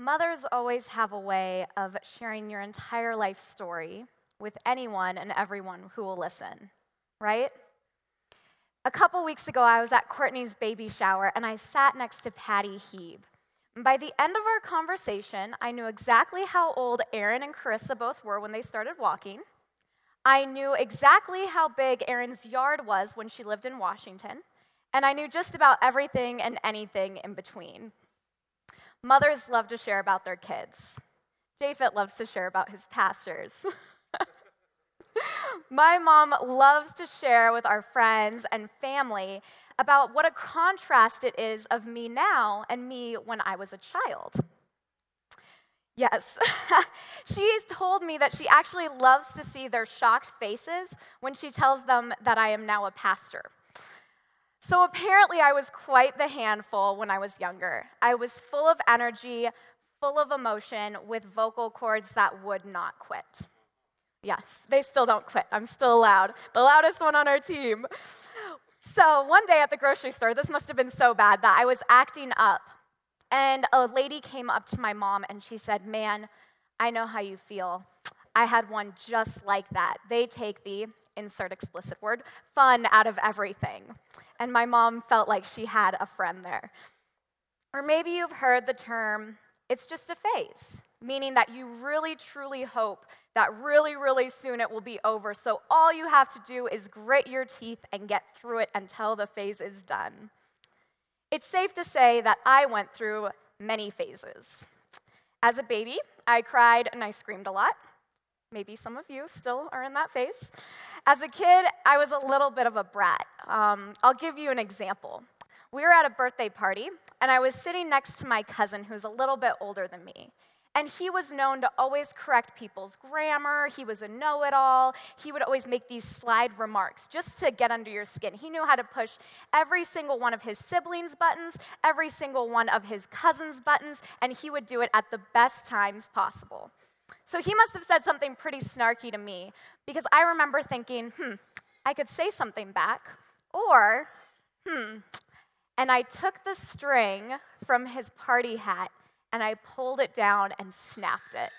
Mothers always have a way of sharing your entire life story with anyone and everyone who will listen, right? A couple weeks ago, I was at Courtney's baby shower and I sat next to Patty Heeb. And by the end of our conversation, I knew exactly how old Aaron and Carissa both were when they started walking. I knew exactly how big Aaron's yard was when she lived in Washington. And I knew just about everything and anything in between. Mothers love to share about their kids. Japhet loves to share about his pastors. My mom loves to share with our friends and family about what a contrast it is of me now and me when I was a child. Yes, she's told me that she actually loves to see their shocked faces when she tells them that I am now a pastor. So apparently, I was quite the handful when I was younger. I was full of energy, full of emotion, with vocal cords that would not quit. Yes, they still don't quit. I'm still loud, the loudest one on our team. So one day at the grocery store, this must have been so bad that I was acting up. And a lady came up to my mom and she said, Man, I know how you feel. I had one just like that. They take the insert explicit word fun out of everything. And my mom felt like she had a friend there. Or maybe you've heard the term, it's just a phase, meaning that you really truly hope that really, really soon it will be over. So all you have to do is grit your teeth and get through it until the phase is done. It's safe to say that I went through many phases. As a baby, I cried and I screamed a lot. Maybe some of you still are in that phase. As a kid, I was a little bit of a brat. Um, I'll give you an example. We were at a birthday party, and I was sitting next to my cousin who's a little bit older than me. And he was known to always correct people's grammar. He was a know it all. He would always make these slide remarks just to get under your skin. He knew how to push every single one of his siblings' buttons, every single one of his cousins' buttons, and he would do it at the best times possible. So he must have said something pretty snarky to me because I remember thinking, hmm, I could say something back, or, hmm, and I took the string from his party hat and I pulled it down and snapped it.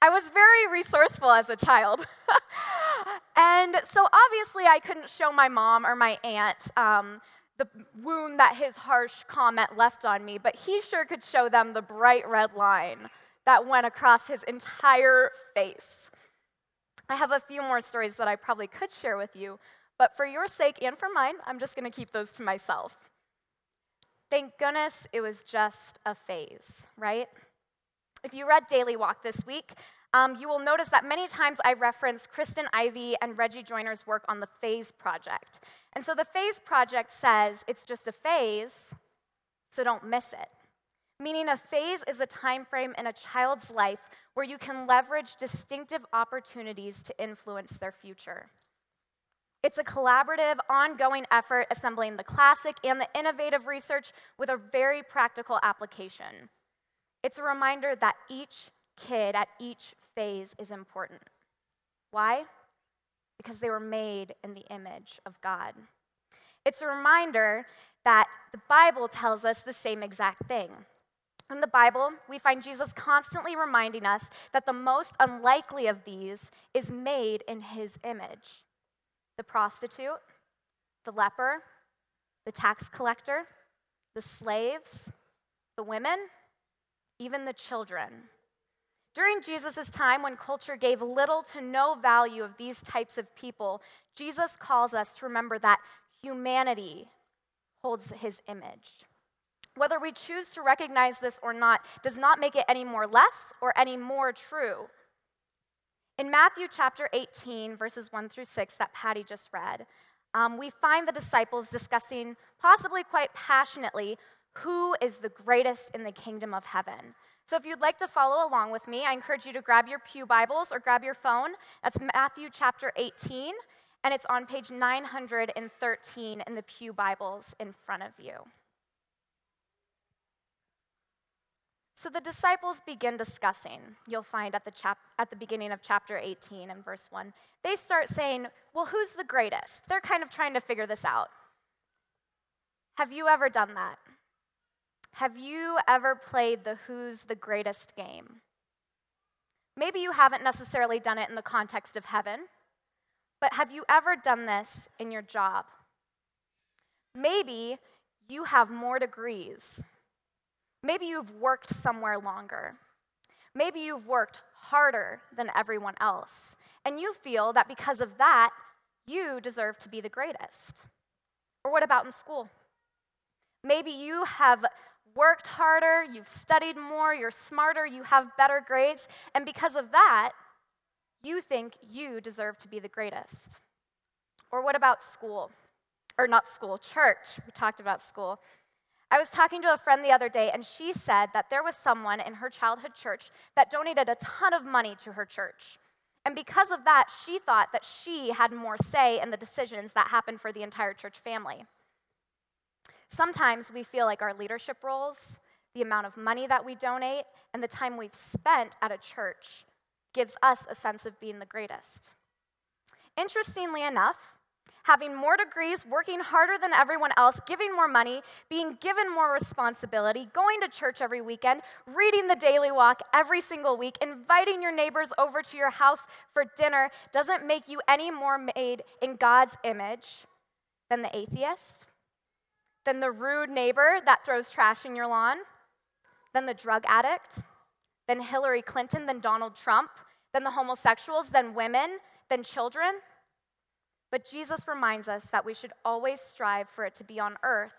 I was very resourceful as a child. and so obviously, I couldn't show my mom or my aunt um, the wound that his harsh comment left on me, but he sure could show them the bright red line that went across his entire face. I have a few more stories that I probably could share with you, but for your sake and for mine, I'm just going to keep those to myself. Thank goodness it was just a phase, right? If you read Daily Walk this week, um, you will notice that many times I reference Kristen Ivy and Reggie Joiner's work on the Phase Project. And so the Phase Project says it's just a phase, so don't miss it. Meaning a phase is a time frame in a child's life where you can leverage distinctive opportunities to influence their future. It's a collaborative, ongoing effort assembling the classic and the innovative research with a very practical application. It's a reminder that each kid at each phase is important. Why? Because they were made in the image of God. It's a reminder that the Bible tells us the same exact thing. In the Bible, we find Jesus constantly reminding us that the most unlikely of these is made in his image the prostitute, the leper, the tax collector, the slaves, the women, even the children. During Jesus' time, when culture gave little to no value of these types of people, Jesus calls us to remember that humanity holds his image. Whether we choose to recognize this or not does not make it any more less or any more true. In Matthew chapter 18, verses 1 through 6, that Patty just read, um, we find the disciples discussing, possibly quite passionately, who is the greatest in the kingdom of heaven. So, if you'd like to follow along with me, I encourage you to grab your Pew Bibles or grab your phone. That's Matthew chapter 18, and it's on page 913 in the Pew Bibles in front of you. So the disciples begin discussing. You'll find at the, chap- at the beginning of chapter 18 and verse 1. They start saying, Well, who's the greatest? They're kind of trying to figure this out. Have you ever done that? Have you ever played the Who's the Greatest game? Maybe you haven't necessarily done it in the context of heaven, but have you ever done this in your job? Maybe you have more degrees. Maybe you've worked somewhere longer. Maybe you've worked harder than everyone else, and you feel that because of that, you deserve to be the greatest. Or what about in school? Maybe you have worked harder, you've studied more, you're smarter, you have better grades, and because of that, you think you deserve to be the greatest. Or what about school? Or not school, church. We talked about school. I was talking to a friend the other day, and she said that there was someone in her childhood church that donated a ton of money to her church. And because of that, she thought that she had more say in the decisions that happened for the entire church family. Sometimes we feel like our leadership roles, the amount of money that we donate, and the time we've spent at a church gives us a sense of being the greatest. Interestingly enough, having more degrees, working harder than everyone else, giving more money, being given more responsibility, going to church every weekend, reading the daily walk every single week, inviting your neighbors over to your house for dinner doesn't make you any more made in God's image than the atheist than the rude neighbor that throws trash in your lawn, than the drug addict, than Hillary Clinton, than Donald Trump, than the homosexuals, than women, than children. But Jesus reminds us that we should always strive for it to be on earth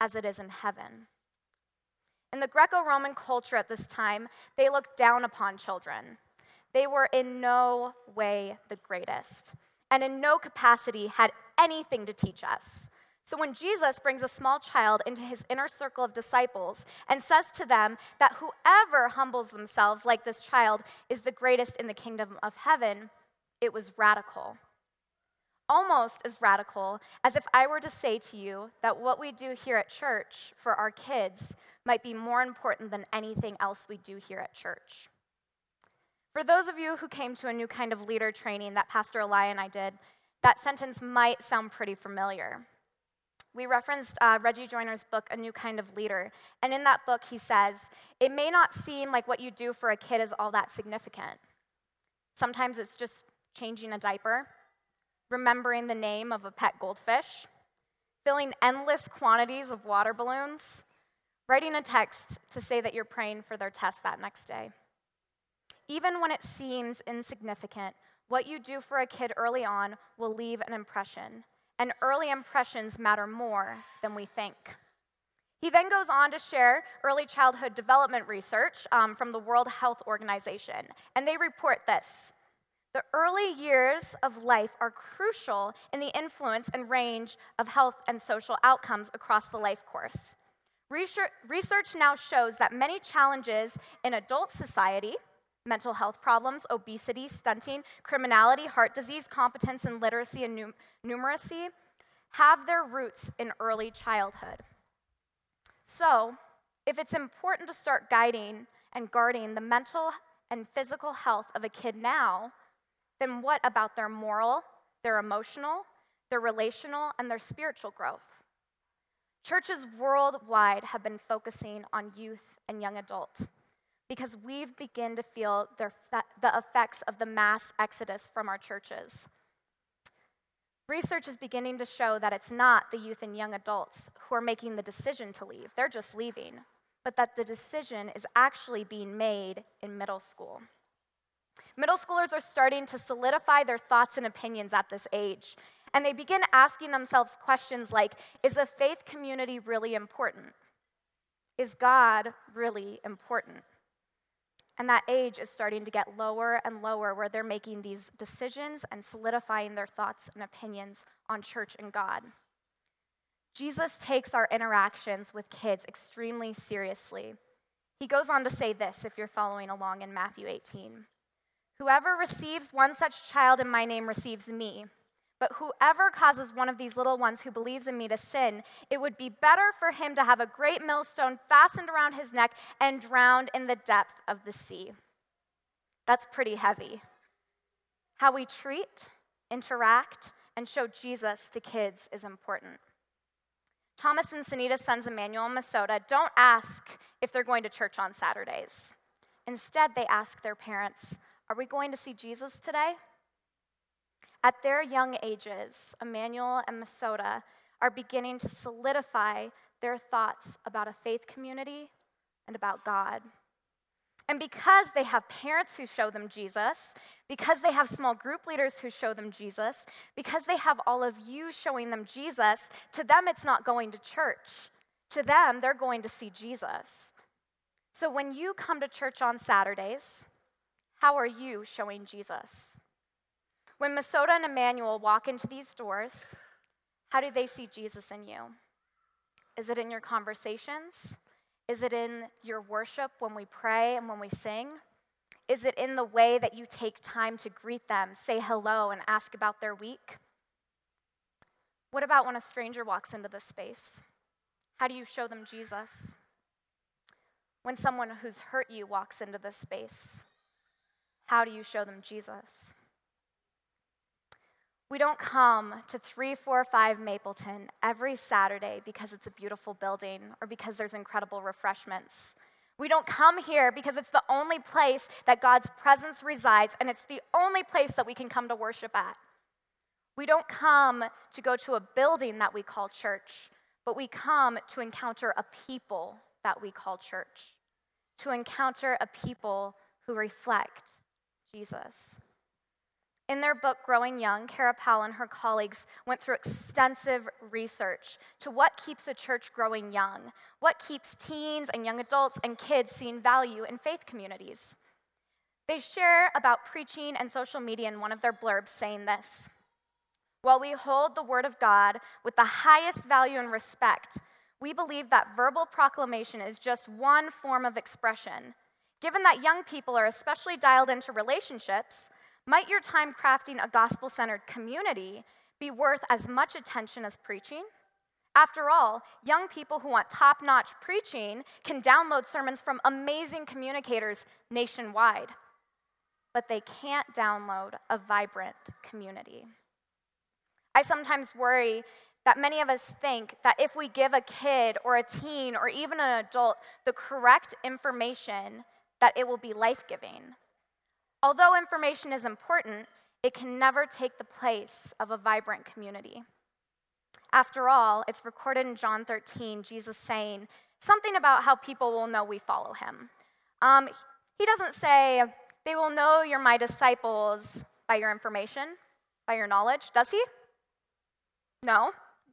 as it is in heaven. In the Greco Roman culture at this time, they looked down upon children. They were in no way the greatest, and in no capacity had anything to teach us. So when Jesus brings a small child into his inner circle of disciples and says to them that whoever humbles themselves like this child is the greatest in the kingdom of heaven, it was radical. Almost as radical as if I were to say to you that what we do here at church for our kids might be more important than anything else we do here at church. For those of you who came to a new kind of leader training that Pastor Eli and I did, that sentence might sound pretty familiar. We referenced uh, Reggie Joiner's book, A New Kind of Leader. And in that book, he says, It may not seem like what you do for a kid is all that significant. Sometimes it's just changing a diaper, remembering the name of a pet goldfish, filling endless quantities of water balloons, writing a text to say that you're praying for their test that next day. Even when it seems insignificant, what you do for a kid early on will leave an impression and early impressions matter more than we think. He then goes on to share early childhood development research um, from the World Health Organization, and they report this. The early years of life are crucial in the influence and range of health and social outcomes across the life course. Research now shows that many challenges in adult society, mental health problems, obesity, stunting, criminality, heart disease, competence and literacy and numeracy have their roots in early childhood. So, if it's important to start guiding and guarding the mental and physical health of a kid now, then what about their moral, their emotional, their relational, and their spiritual growth? Churches worldwide have been focusing on youth and young adults because we've begun to feel the effects of the mass exodus from our churches. Research is beginning to show that it's not the youth and young adults who are making the decision to leave, they're just leaving, but that the decision is actually being made in middle school. Middle schoolers are starting to solidify their thoughts and opinions at this age, and they begin asking themselves questions like Is a faith community really important? Is God really important? And that age is starting to get lower and lower where they're making these decisions and solidifying their thoughts and opinions on church and God. Jesus takes our interactions with kids extremely seriously. He goes on to say this if you're following along in Matthew 18 Whoever receives one such child in my name receives me. But whoever causes one of these little ones who believes in me to sin, it would be better for him to have a great millstone fastened around his neck and drowned in the depth of the sea. That's pretty heavy. How we treat, interact, and show Jesus to kids is important. Thomas and Sunita sons Emmanuel and Masota don't ask if they're going to church on Saturdays. Instead, they ask their parents, Are we going to see Jesus today? At their young ages, Emmanuel and Masota are beginning to solidify their thoughts about a faith community and about God. And because they have parents who show them Jesus, because they have small group leaders who show them Jesus, because they have all of you showing them Jesus, to them it's not going to church. To them, they're going to see Jesus. So when you come to church on Saturdays, how are you showing Jesus? When Masota and Emmanuel walk into these doors, how do they see Jesus in you? Is it in your conversations? Is it in your worship when we pray and when we sing? Is it in the way that you take time to greet them, say hello, and ask about their week? What about when a stranger walks into this space? How do you show them Jesus? When someone who's hurt you walks into this space, how do you show them Jesus? We don't come to 345 Mapleton every Saturday because it's a beautiful building or because there's incredible refreshments. We don't come here because it's the only place that God's presence resides and it's the only place that we can come to worship at. We don't come to go to a building that we call church, but we come to encounter a people that we call church, to encounter a people who reflect Jesus. In their book, Growing Young, Kara Powell and her colleagues went through extensive research to what keeps a church growing young, what keeps teens and young adults and kids seeing value in faith communities. They share about preaching and social media in one of their blurbs, saying this While we hold the Word of God with the highest value and respect, we believe that verbal proclamation is just one form of expression. Given that young people are especially dialed into relationships, might your time crafting a gospel centered community be worth as much attention as preaching? After all, young people who want top notch preaching can download sermons from amazing communicators nationwide, but they can't download a vibrant community. I sometimes worry that many of us think that if we give a kid or a teen or even an adult the correct information, that it will be life giving. Although information is important, it can never take the place of a vibrant community. After all, it's recorded in John 13, Jesus saying something about how people will know we follow him. Um, he doesn't say, they will know you're my disciples by your information, by your knowledge, does he? No,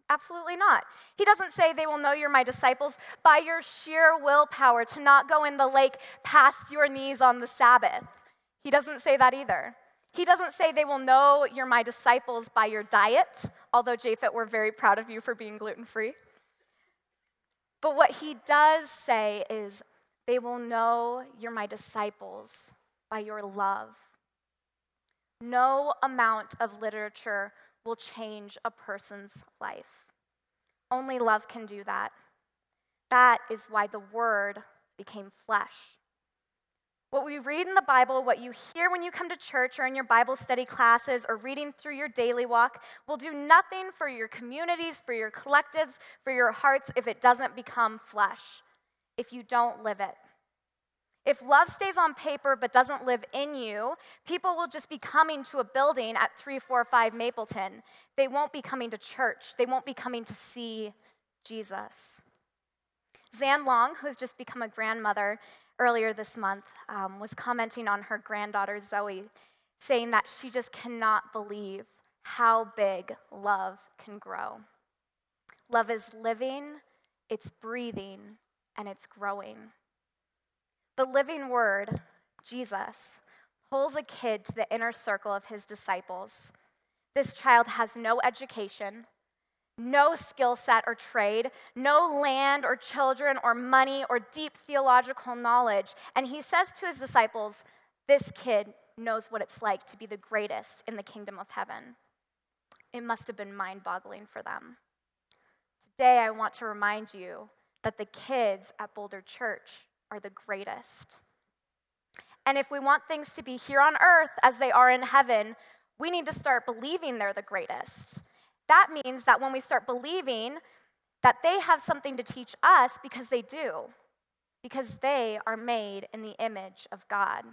absolutely not. He doesn't say they will know you're my disciples by your sheer willpower to not go in the lake past your knees on the Sabbath. He doesn't say that either. He doesn't say they will know you're my disciples by your diet, although, Japhet, we're very proud of you for being gluten free. But what he does say is they will know you're my disciples by your love. No amount of literature will change a person's life. Only love can do that. That is why the Word became flesh what we read in the Bible, what you hear when you come to church or in your Bible study classes or reading through your daily walk, will do nothing for your communities, for your collectives, for your hearts if it doesn't become flesh, if you don't live it. If love stays on paper but doesn't live in you, people will just be coming to a building at 345 Mapleton. They won't be coming to church, they won't be coming to see Jesus. Zan Long, who has just become a grandmother, earlier this month um, was commenting on her granddaughter Zoe, saying that she just cannot believe how big love can grow. Love is living, it's breathing, and it's growing. The living word, Jesus, pulls a kid to the inner circle of his disciples. This child has no education, no skill set or trade, no land or children or money or deep theological knowledge. And he says to his disciples, This kid knows what it's like to be the greatest in the kingdom of heaven. It must have been mind boggling for them. Today, I want to remind you that the kids at Boulder Church are the greatest. And if we want things to be here on earth as they are in heaven, we need to start believing they're the greatest. That means that when we start believing that they have something to teach us because they do, because they are made in the image of God.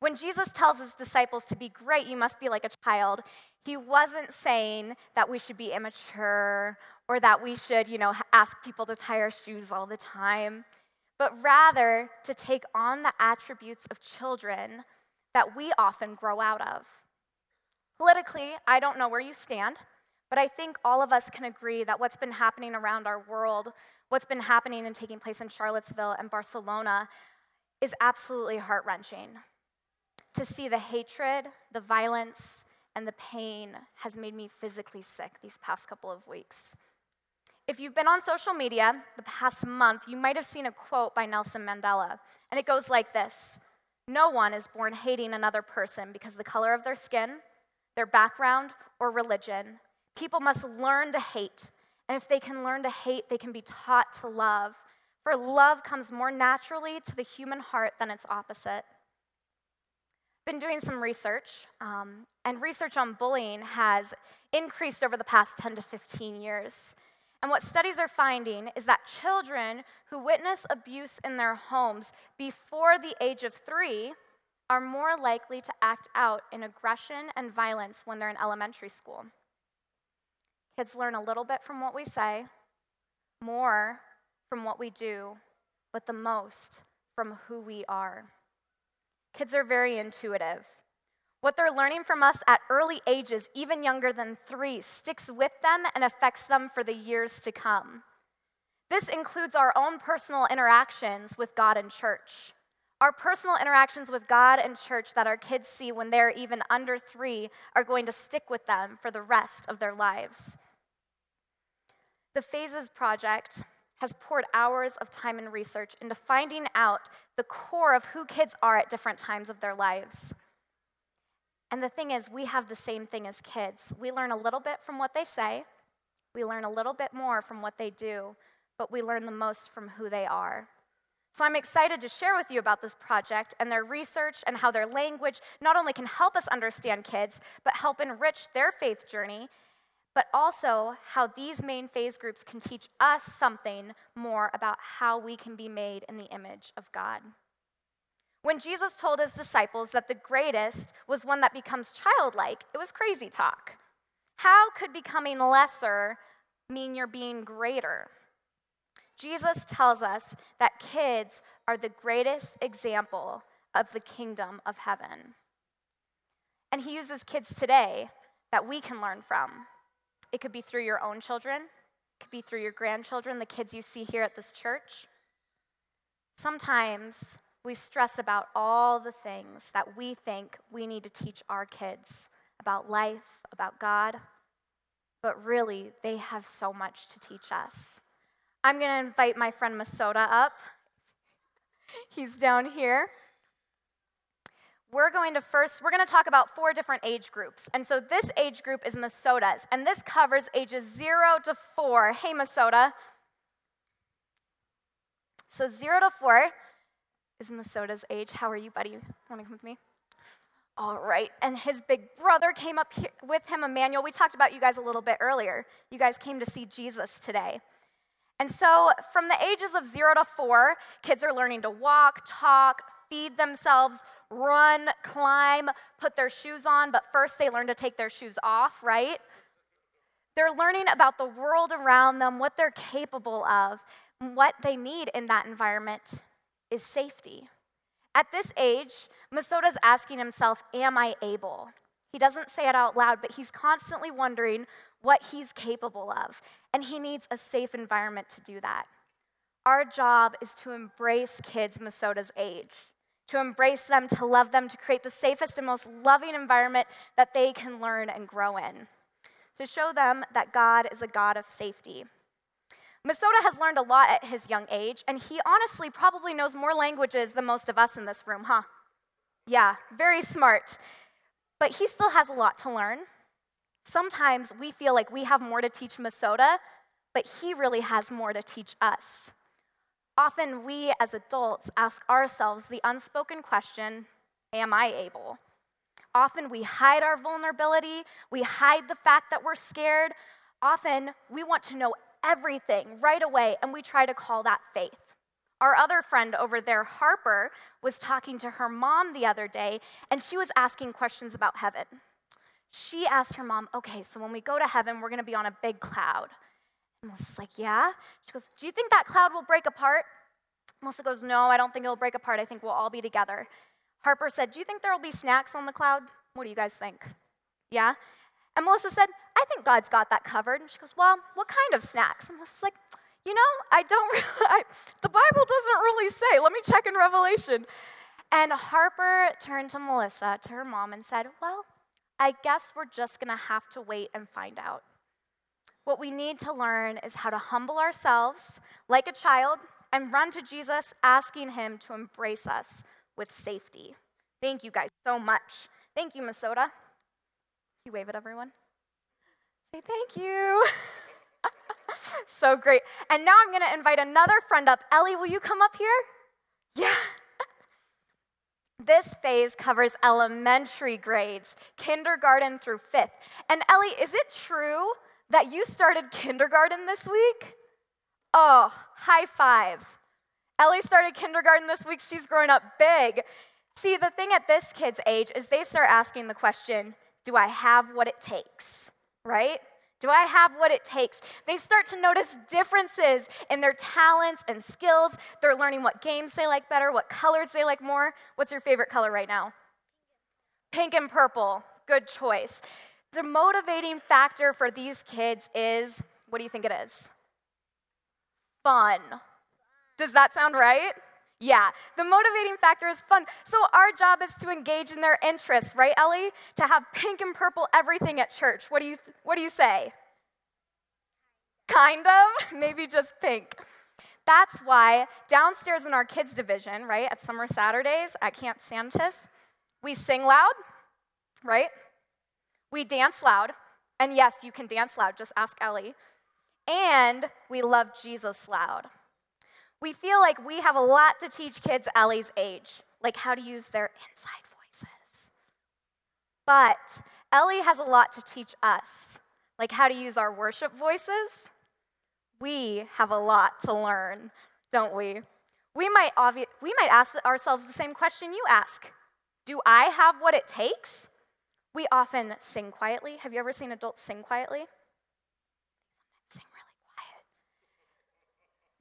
When Jesus tells his disciples to be great, you must be like a child, he wasn't saying that we should be immature or that we should, you know, ask people to tie our shoes all the time, but rather to take on the attributes of children that we often grow out of. Politically, I don't know where you stand, but I think all of us can agree that what's been happening around our world, what's been happening and taking place in Charlottesville and Barcelona, is absolutely heart wrenching. To see the hatred, the violence, and the pain has made me physically sick these past couple of weeks. If you've been on social media the past month, you might have seen a quote by Nelson Mandela, and it goes like this No one is born hating another person because of the color of their skin, their background, or religion. People must learn to hate, and if they can learn to hate, they can be taught to love. For love comes more naturally to the human heart than its opposite. Been doing some research, um, and research on bullying has increased over the past 10 to 15 years. And what studies are finding is that children who witness abuse in their homes before the age of three are more likely to act out in aggression and violence when they're in elementary school. Kids learn a little bit from what we say, more from what we do, but the most from who we are. Kids are very intuitive. What they're learning from us at early ages, even younger than three, sticks with them and affects them for the years to come. This includes our own personal interactions with God and church. Our personal interactions with God and church that our kids see when they're even under three are going to stick with them for the rest of their lives. The Phases Project has poured hours of time and research into finding out the core of who kids are at different times of their lives. And the thing is, we have the same thing as kids. We learn a little bit from what they say, we learn a little bit more from what they do, but we learn the most from who they are. So I'm excited to share with you about this project and their research and how their language not only can help us understand kids, but help enrich their faith journey, but also how these main phase groups can teach us something more about how we can be made in the image of God. When Jesus told his disciples that the greatest was one that becomes childlike, it was crazy talk. How could becoming lesser mean you're being greater? Jesus tells us that kids are the greatest example of the kingdom of heaven. And he uses kids today that we can learn from. It could be through your own children, it could be through your grandchildren, the kids you see here at this church. Sometimes we stress about all the things that we think we need to teach our kids about life, about God, but really, they have so much to teach us. I'm going to invite my friend Masoda up. He's down here. We're going to first, we're going to talk about four different age groups. And so this age group is Masoda's, and this covers ages zero to four. Hey, Masoda. So zero to four is Masoda's age. How are you, buddy? Want to come with me? All right. And his big brother came up here with him, Emmanuel. We talked about you guys a little bit earlier. You guys came to see Jesus today. And so, from the ages of zero to four, kids are learning to walk, talk, feed themselves, run, climb, put their shoes on, but first they learn to take their shoes off, right? They're learning about the world around them, what they're capable of, what they need in that environment is safety. At this age, Masoda's asking himself, Am I able? He doesn't say it out loud, but he's constantly wondering what he's capable of, and he needs a safe environment to do that. Our job is to embrace kids Masoda's age, to embrace them, to love them, to create the safest and most loving environment that they can learn and grow in, to show them that God is a God of safety. Masoda has learned a lot at his young age, and he honestly probably knows more languages than most of us in this room, huh? Yeah, very smart. But he still has a lot to learn. Sometimes we feel like we have more to teach Masoda, but he really has more to teach us. Often we as adults ask ourselves the unspoken question Am I able? Often we hide our vulnerability, we hide the fact that we're scared. Often we want to know everything right away, and we try to call that faith. Our other friend over there, Harper, was talking to her mom the other day, and she was asking questions about heaven. She asked her mom, Okay, so when we go to heaven, we're gonna be on a big cloud. And Melissa's like, Yeah. She goes, Do you think that cloud will break apart? Melissa goes, No, I don't think it'll break apart. I think we'll all be together. Harper said, Do you think there will be snacks on the cloud? What do you guys think? Yeah? And Melissa said, I think God's got that covered. And she goes, Well, what kind of snacks? And Melissa's like, You know, I don't really, I, the Bible doesn't really say. Let me check in Revelation. And Harper turned to Melissa, to her mom, and said, Well, I guess we're just going to have to wait and find out. What we need to learn is how to humble ourselves like a child and run to Jesus, asking Him to embrace us with safety. Thank you guys so much. Thank you, Masota. You wave at everyone. Say thank you. so great. And now I'm going to invite another friend up. Ellie, will you come up here? Yeah. This phase covers elementary grades, kindergarten through fifth. And Ellie, is it true that you started kindergarten this week? Oh, high five. Ellie started kindergarten this week. She's growing up big. See, the thing at this kid's age is they start asking the question Do I have what it takes? Right? Do I have what it takes? They start to notice differences in their talents and skills. They're learning what games they like better, what colors they like more. What's your favorite color right now? Pink and purple. Good choice. The motivating factor for these kids is what do you think it is? Fun. Does that sound right? Yeah, the motivating factor is fun. So our job is to engage in their interests, right, Ellie? To have pink and purple everything at church. What do you what do you say? Kind of, maybe just pink. That's why downstairs in our kids division, right, at summer Saturdays at Camp Santis, we sing loud, right? We dance loud. And yes, you can dance loud, just ask Ellie. And we love Jesus loud. We feel like we have a lot to teach kids Ellie's age, like how to use their inside voices. But Ellie has a lot to teach us, like how to use our worship voices. We have a lot to learn, don't we? We might, obvi- we might ask ourselves the same question you ask Do I have what it takes? We often sing quietly. Have you ever seen adults sing quietly?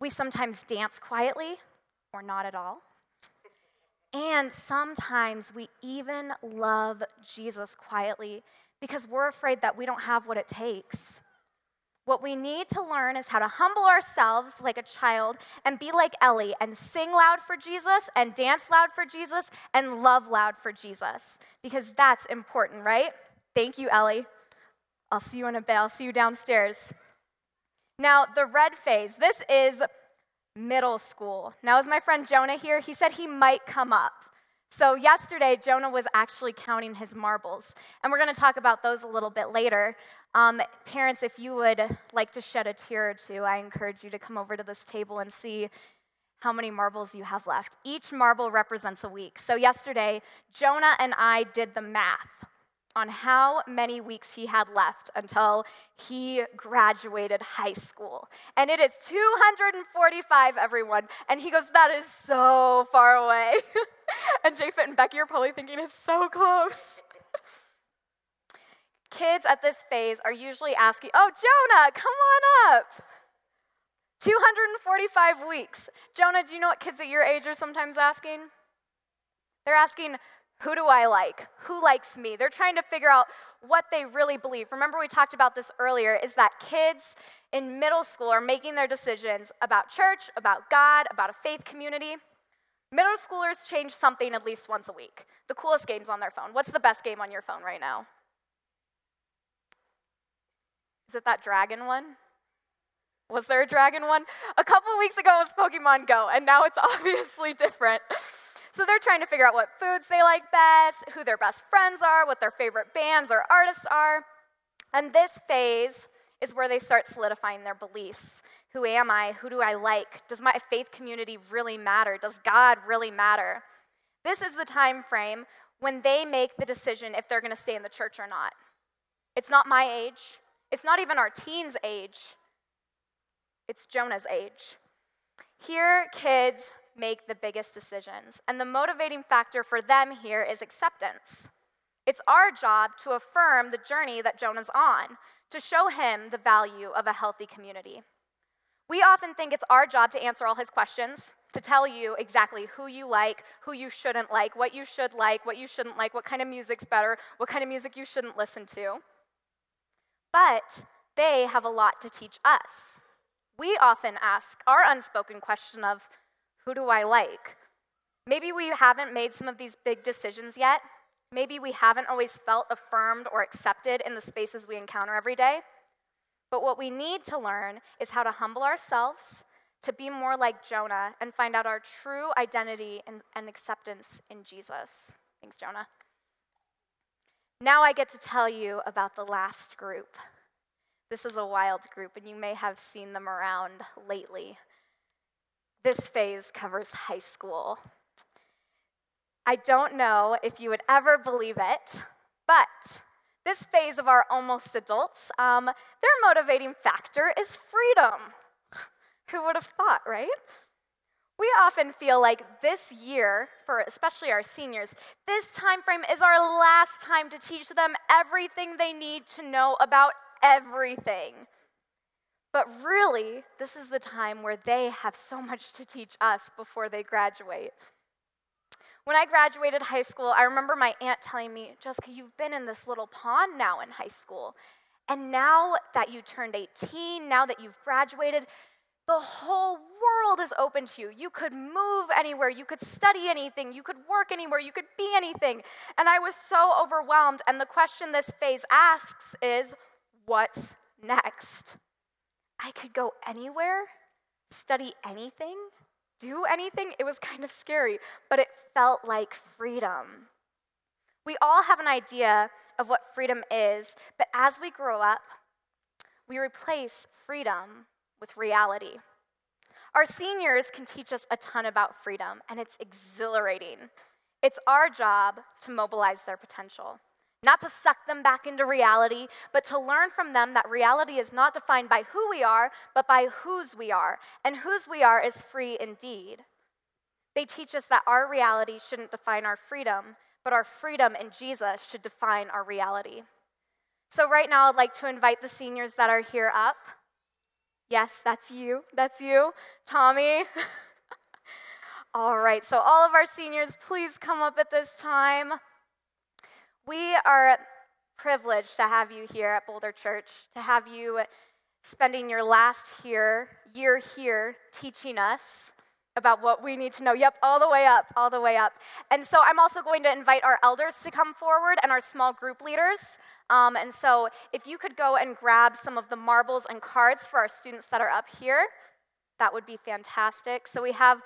We sometimes dance quietly or not at all. And sometimes we even love Jesus quietly because we're afraid that we don't have what it takes. What we need to learn is how to humble ourselves like a child and be like Ellie and sing loud for Jesus and dance loud for Jesus and love loud for Jesus because that's important, right? Thank you, Ellie. I'll see you in a bit. I'll see you downstairs. Now, the red phase, this is middle school. Now, is my friend Jonah here? He said he might come up. So, yesterday, Jonah was actually counting his marbles. And we're going to talk about those a little bit later. Um, parents, if you would like to shed a tear or two, I encourage you to come over to this table and see how many marbles you have left. Each marble represents a week. So, yesterday, Jonah and I did the math on how many weeks he had left until he graduated high school. And it is 245, everyone. And he goes, That is so far away. and Japhet and Becky are probably thinking, It's so close. Kids at this phase are usually asking, Oh, Jonah, come on up. 245 weeks. Jonah, do you know what kids at your age are sometimes asking? They're asking, who do I like? Who likes me? They're trying to figure out what they really believe. Remember, we talked about this earlier is that kids in middle school are making their decisions about church, about God, about a faith community. Middle schoolers change something at least once a week. The coolest game's on their phone. What's the best game on your phone right now? Is it that dragon one? Was there a dragon one? A couple weeks ago it was Pokemon Go, and now it's obviously different. So they're trying to figure out what foods they like best, who their best friends are, what their favorite bands or artists are. And this phase is where they start solidifying their beliefs. Who am I? Who do I like? Does my faith community really matter? Does God really matter? This is the time frame when they make the decision if they're going to stay in the church or not. It's not my age. It's not even our teens' age. It's Jonah's age. Here, kids make the biggest decisions, and the motivating factor for them here is acceptance. It's our job to affirm the journey that Jonah's on, to show him the value of a healthy community. We often think it's our job to answer all his questions, to tell you exactly who you like, who you shouldn't like, what you should like, what you shouldn't like, what kind of music's better, what kind of music you shouldn't listen to. But they have a lot to teach us. We often ask our unspoken question of, who do I like? Maybe we haven't made some of these big decisions yet. Maybe we haven't always felt affirmed or accepted in the spaces we encounter every day. But what we need to learn is how to humble ourselves, to be more like Jonah, and find out our true identity and, and acceptance in Jesus. Thanks, Jonah. Now I get to tell you about the last group. This is a wild group, and you may have seen them around lately. This phase covers high school. I don't know if you would ever believe it, but this phase of our almost adults, um, their motivating factor is freedom. Who would have thought, right? We often feel like this year, for especially our seniors, this time frame is our last time to teach them everything they need to know about everything. But really, this is the time where they have so much to teach us before they graduate. When I graduated high school, I remember my aunt telling me, Jessica, you've been in this little pond now in high school. And now that you turned 18, now that you've graduated, the whole world is open to you. You could move anywhere, you could study anything, you could work anywhere, you could be anything. And I was so overwhelmed. And the question this phase asks is, what's next? I could go anywhere, study anything, do anything. It was kind of scary, but it felt like freedom. We all have an idea of what freedom is, but as we grow up, we replace freedom with reality. Our seniors can teach us a ton about freedom, and it's exhilarating. It's our job to mobilize their potential. Not to suck them back into reality, but to learn from them that reality is not defined by who we are, but by whose we are. And whose we are is free indeed. They teach us that our reality shouldn't define our freedom, but our freedom in Jesus should define our reality. So, right now, I'd like to invite the seniors that are here up. Yes, that's you. That's you. Tommy. all right, so all of our seniors, please come up at this time. We are privileged to have you here at Boulder Church, to have you spending your last here, year here teaching us about what we need to know. Yep, all the way up, all the way up. And so I'm also going to invite our elders to come forward and our small group leaders. Um, and so if you could go and grab some of the marbles and cards for our students that are up here, that would be fantastic. So we have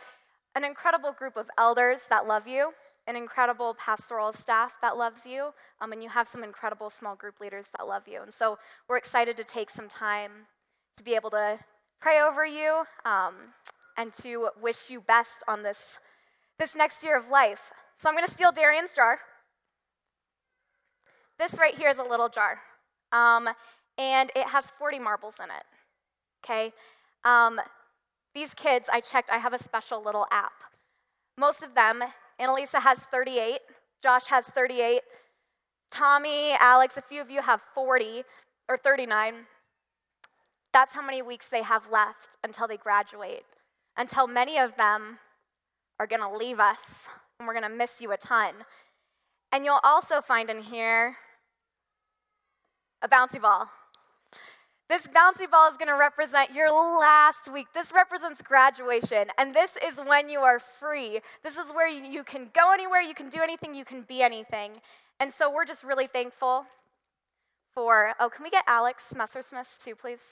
an incredible group of elders that love you an incredible pastoral staff that loves you, um, and you have some incredible small group leaders that love you. And so we're excited to take some time to be able to pray over you um, and to wish you best on this, this next year of life. So I'm going to steal Darian's jar. This right here is a little jar, um, and it has 40 marbles in it. Okay? Um, these kids, I checked, I have a special little app. Most of them Annalisa has 38. Josh has 38. Tommy, Alex, a few of you have 40 or 39. That's how many weeks they have left until they graduate, until many of them are going to leave us, and we're going to miss you a ton. And you'll also find in here a bouncy ball. This bouncy ball is going to represent your last week. This represents graduation, and this is when you are free. This is where you can go anywhere, you can do anything, you can be anything. And so we're just really thankful for. Oh, can we get Alex Messersmith too, please?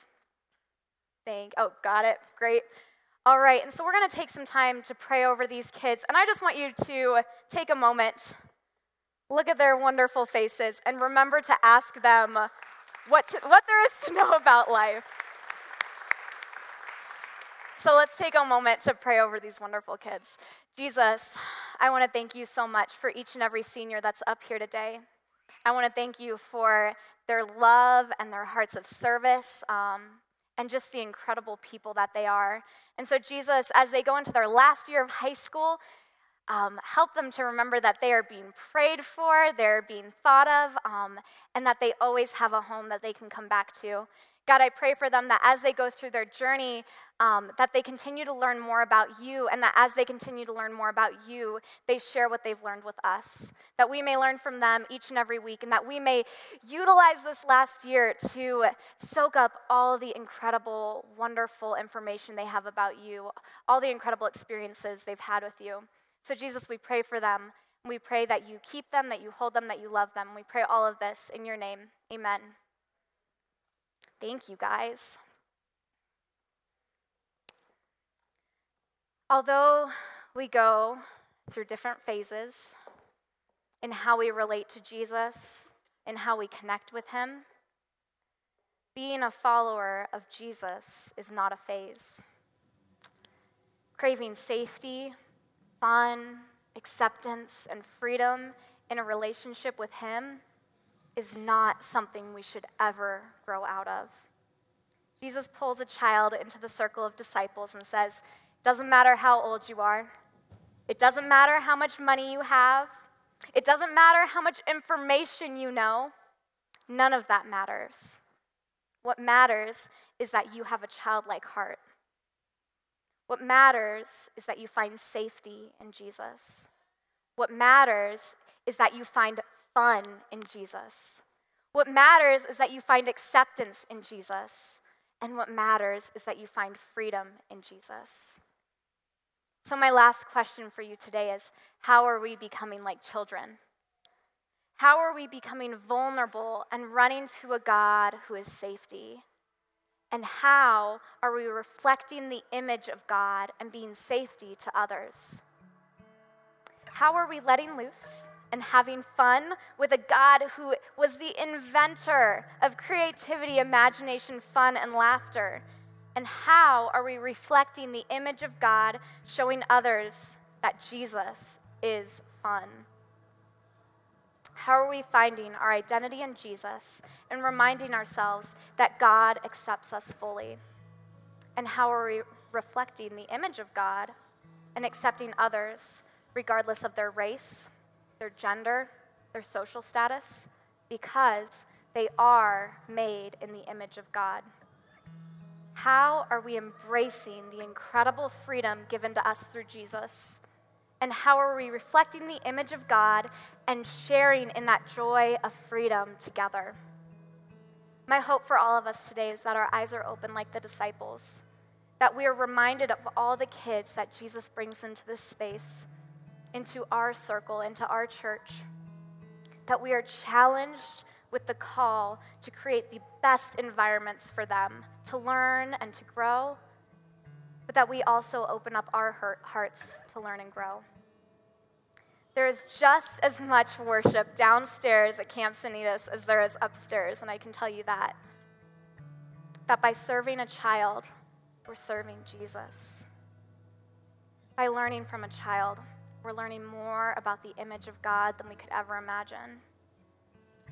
Thank. Oh, got it. Great. All right, and so we're going to take some time to pray over these kids, and I just want you to take a moment, look at their wonderful faces, and remember to ask them what, to, what there is to know about life. So let's take a moment to pray over these wonderful kids. Jesus, I want to thank you so much for each and every senior that's up here today. I want to thank you for their love and their hearts of service um, and just the incredible people that they are. And so, Jesus, as they go into their last year of high school, um, help them to remember that they are being prayed for, they're being thought of, um, and that they always have a home that they can come back to. God, I pray for them that as they go through their journey, um, that they continue to learn more about you, and that as they continue to learn more about you, they share what they've learned with us. That we may learn from them each and every week, and that we may utilize this last year to soak up all the incredible, wonderful information they have about you, all the incredible experiences they've had with you. So, Jesus, we pray for them. We pray that you keep them, that you hold them, that you love them. We pray all of this in your name. Amen. Thank you, guys. Although we go through different phases in how we relate to Jesus and how we connect with Him, being a follower of Jesus is not a phase. Craving safety, fun, acceptance, and freedom in a relationship with Him is not something we should ever grow out of. Jesus pulls a child into the circle of disciples and says, Doesn't matter how old you are, it doesn't matter how much money you have, it doesn't matter how much information you know, none of that matters. What matters is that you have a childlike heart. What matters is that you find safety in Jesus. What matters is that you find fun in Jesus. What matters is that you find acceptance in Jesus. And what matters is that you find freedom in Jesus. So, my last question for you today is how are we becoming like children? How are we becoming vulnerable and running to a God who is safety? And how are we reflecting the image of God and being safety to others? How are we letting loose? and having fun with a God who was the inventor of creativity, imagination, fun, and laughter? And how are we reflecting the image of God, showing others that Jesus is fun? How are we finding our identity in Jesus and reminding ourselves that God accepts us fully? And how are we reflecting the image of God and accepting others regardless of their race, their gender, their social status, because they are made in the image of God. How are we embracing the incredible freedom given to us through Jesus? And how are we reflecting the image of God and sharing in that joy of freedom together? My hope for all of us today is that our eyes are open like the disciples, that we are reminded of all the kids that Jesus brings into this space into our circle, into our church. That we are challenged with the call to create the best environments for them to learn and to grow, but that we also open up our hearts to learn and grow. There is just as much worship downstairs at Camp Sanitas as there is upstairs, and I can tell you that. That by serving a child, we're serving Jesus. By learning from a child, we're learning more about the image of God than we could ever imagine.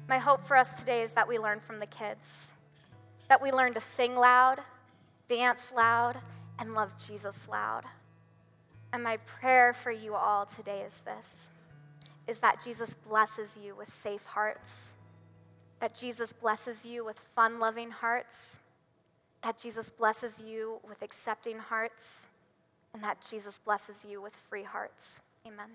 My hope for us today is that we learn from the kids, that we learn to sing loud, dance loud, and love Jesus loud. And my prayer for you all today is this is that Jesus blesses you with safe hearts, that Jesus blesses you with fun loving hearts, that Jesus blesses you with accepting hearts, and that Jesus blesses you with free hearts. Amen.